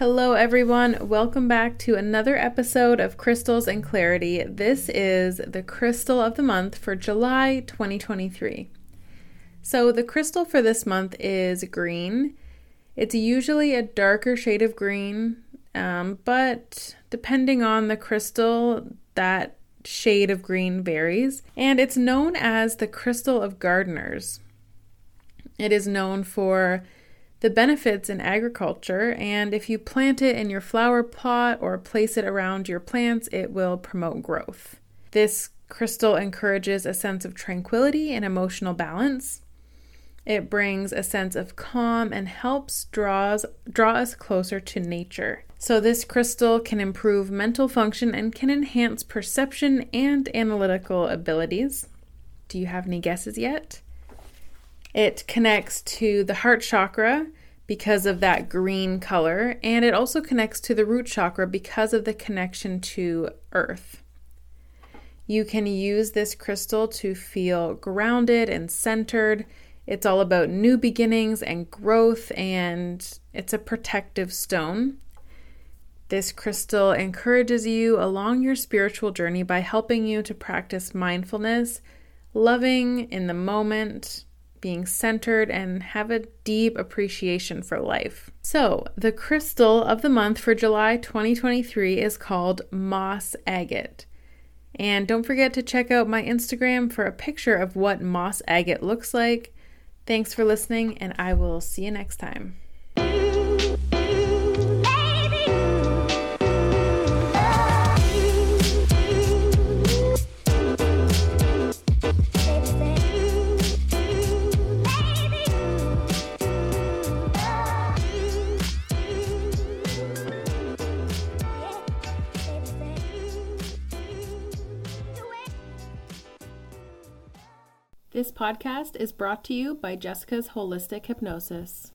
Hello, everyone. Welcome back to another episode of Crystals and Clarity. This is the crystal of the month for July 2023. So, the crystal for this month is green. It's usually a darker shade of green, um, but depending on the crystal, that shade of green varies. And it's known as the crystal of gardeners. It is known for the benefits in agriculture, and if you plant it in your flower pot or place it around your plants, it will promote growth. This crystal encourages a sense of tranquility and emotional balance. It brings a sense of calm and helps draws draw us closer to nature. So this crystal can improve mental function and can enhance perception and analytical abilities. Do you have any guesses yet? It connects to the heart chakra because of that green color, and it also connects to the root chakra because of the connection to earth. You can use this crystal to feel grounded and centered. It's all about new beginnings and growth, and it's a protective stone. This crystal encourages you along your spiritual journey by helping you to practice mindfulness, loving in the moment, being centered, and have a deep appreciation for life. So, the crystal of the month for July 2023 is called Moss Agate. And don't forget to check out my Instagram for a picture of what moss agate looks like. Thanks for listening, and I will see you next time. This podcast is brought to you by Jessica's Holistic Hypnosis.